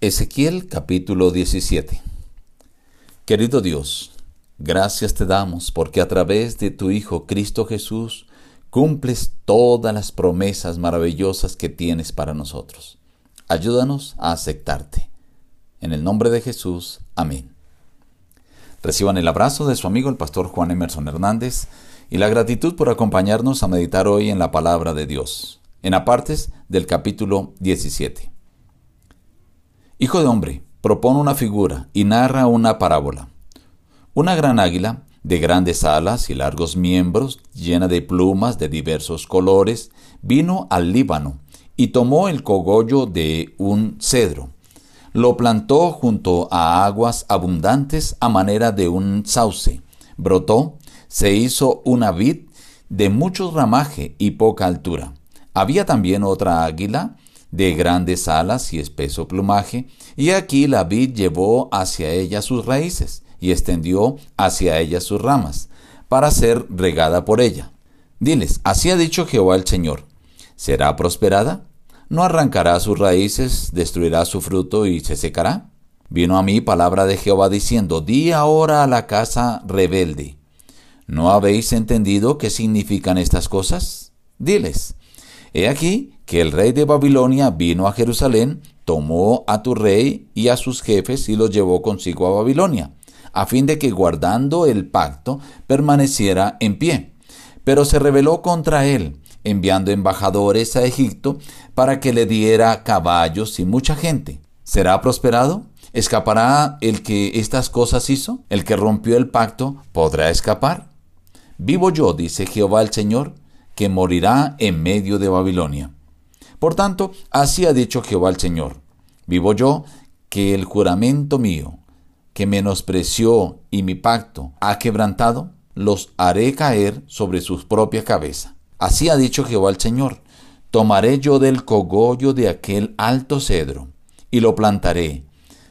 Ezequiel capítulo 17 Querido Dios, gracias te damos porque a través de tu Hijo Cristo Jesús cumples todas las promesas maravillosas que tienes para nosotros. Ayúdanos a aceptarte. En el nombre de Jesús, amén. Reciban el abrazo de su amigo el pastor Juan Emerson Hernández y la gratitud por acompañarnos a meditar hoy en la palabra de Dios, en apartes del capítulo 17. Hijo de hombre, propone una figura y narra una parábola. Una gran águila, de grandes alas y largos miembros, llena de plumas de diversos colores, vino al Líbano y tomó el cogollo de un cedro. Lo plantó junto a aguas abundantes a manera de un sauce. Brotó, se hizo una vid de mucho ramaje y poca altura. Había también otra águila de grandes alas y espeso plumaje, y aquí la vid llevó hacia ella sus raíces y extendió hacia ella sus ramas, para ser regada por ella. Diles, así ha dicho Jehová el Señor, ¿será prosperada? ¿No arrancará sus raíces, destruirá su fruto y se secará? Vino a mí palabra de Jehová diciendo, di ahora a la casa rebelde, ¿no habéis entendido qué significan estas cosas? Diles, he aquí que el rey de Babilonia vino a Jerusalén, tomó a tu rey y a sus jefes y los llevó consigo a Babilonia, a fin de que guardando el pacto permaneciera en pie. Pero se rebeló contra él, enviando embajadores a Egipto para que le diera caballos y mucha gente. ¿Será prosperado? ¿Escapará el que estas cosas hizo? ¿El que rompió el pacto podrá escapar? Vivo yo, dice Jehová el Señor, que morirá en medio de Babilonia. Por tanto, así ha dicho Jehová el Señor. Vivo yo que el juramento mío, que menospreció y mi pacto ha quebrantado, los haré caer sobre sus propias cabezas. Así ha dicho Jehová el Señor. Tomaré yo del cogollo de aquel alto cedro, y lo plantaré.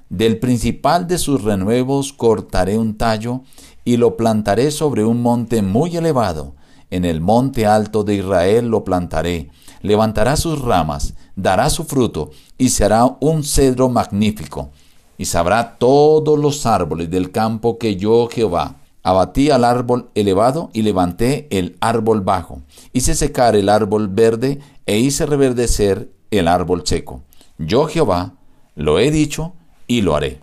Del principal de sus renuevos cortaré un tallo, y lo plantaré sobre un monte muy elevado. En el monte alto de Israel lo plantaré, levantará sus ramas, dará su fruto, y será un cedro magnífico. Y sabrá todos los árboles del campo que yo, Jehová, abatí al árbol elevado y levanté el árbol bajo. Hice secar el árbol verde e hice reverdecer el árbol seco. Yo, Jehová, lo he dicho y lo haré.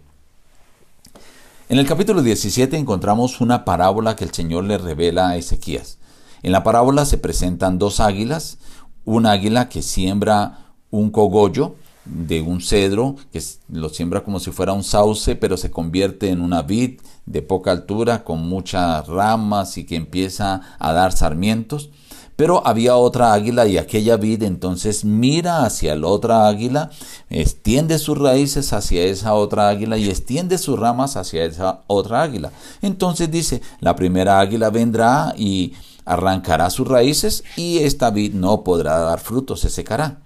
En el capítulo 17 encontramos una parábola que el Señor le revela a Ezequías. En la parábola se presentan dos águilas, un águila que siembra un cogollo de un cedro, que lo siembra como si fuera un sauce, pero se convierte en una vid de poca altura, con muchas ramas y que empieza a dar sarmientos. Pero había otra águila y aquella vid entonces mira hacia la otra águila, extiende sus raíces hacia esa otra águila y extiende sus ramas hacia esa otra águila. Entonces dice, la primera águila vendrá y arrancará sus raíces y esta vid no podrá dar fruto, se secará.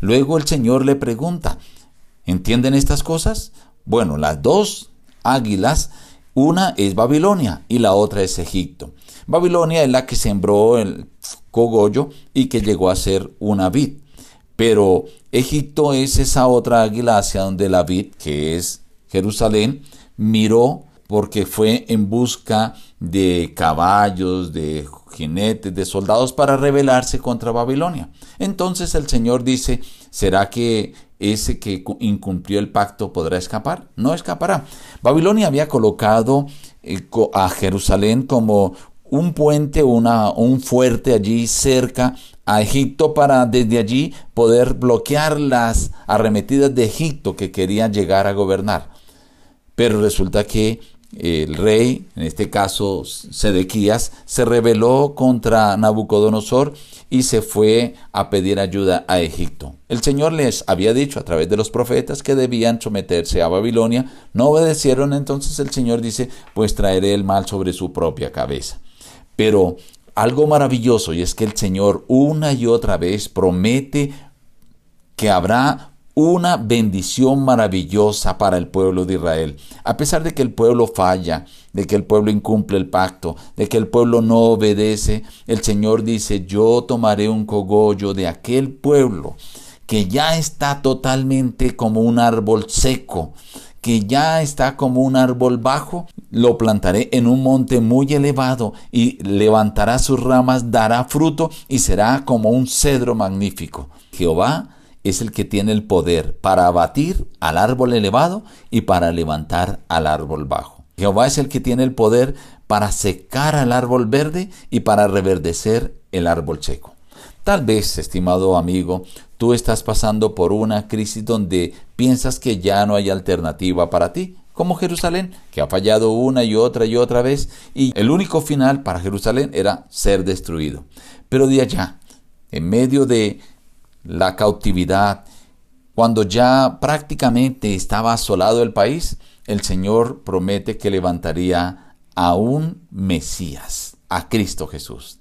Luego el Señor le pregunta, ¿entienden estas cosas? Bueno, las dos águilas, una es Babilonia y la otra es Egipto. Babilonia es la que sembró el cogollo y que llegó a ser una vid. Pero Egipto es esa otra águila hacia donde la vid, que es Jerusalén, miró porque fue en busca de caballos, de jinetes, de soldados para rebelarse contra Babilonia. Entonces el Señor dice, ¿será que ese que incumplió el pacto podrá escapar? No escapará. Babilonia había colocado a Jerusalén como un puente, una, un fuerte allí cerca a Egipto para desde allí poder bloquear las arremetidas de Egipto que querían llegar a gobernar. Pero resulta que el rey, en este caso Sedequías, se rebeló contra Nabucodonosor y se fue a pedir ayuda a Egipto. El Señor les había dicho a través de los profetas que debían someterse a Babilonia, no obedecieron, entonces el Señor dice, pues traeré el mal sobre su propia cabeza. Pero algo maravilloso y es que el Señor una y otra vez promete que habrá una bendición maravillosa para el pueblo de Israel. A pesar de que el pueblo falla, de que el pueblo incumple el pacto, de que el pueblo no obedece, el Señor dice, yo tomaré un cogollo de aquel pueblo que ya está totalmente como un árbol seco, que ya está como un árbol bajo, lo plantaré en un monte muy elevado y levantará sus ramas, dará fruto y será como un cedro magnífico. Jehová es el que tiene el poder para abatir al árbol elevado y para levantar al árbol bajo. Jehová es el que tiene el poder para secar al árbol verde y para reverdecer el árbol seco. Tal vez, estimado amigo, tú estás pasando por una crisis donde piensas que ya no hay alternativa para ti, como Jerusalén, que ha fallado una y otra y otra vez, y el único final para Jerusalén era ser destruido. Pero de allá, en medio de la cautividad, cuando ya prácticamente estaba asolado el país, el Señor promete que levantaría a un Mesías, a Cristo Jesús.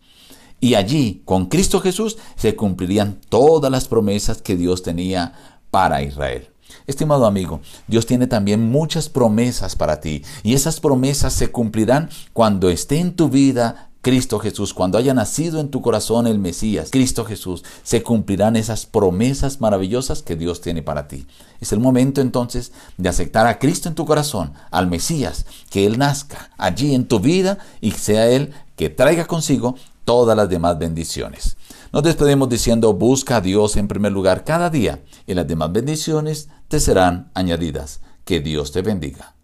Y allí, con Cristo Jesús, se cumplirían todas las promesas que Dios tenía para Israel. Estimado amigo, Dios tiene también muchas promesas para ti y esas promesas se cumplirán cuando esté en tu vida Cristo Jesús, cuando haya nacido en tu corazón el Mesías, Cristo Jesús, se cumplirán esas promesas maravillosas que Dios tiene para ti. Es el momento entonces de aceptar a Cristo en tu corazón, al Mesías, que Él nazca allí en tu vida y sea Él que traiga consigo todas las demás bendiciones. Nos despedimos diciendo, busca a Dios en primer lugar cada día y las demás bendiciones te serán añadidas. Que Dios te bendiga.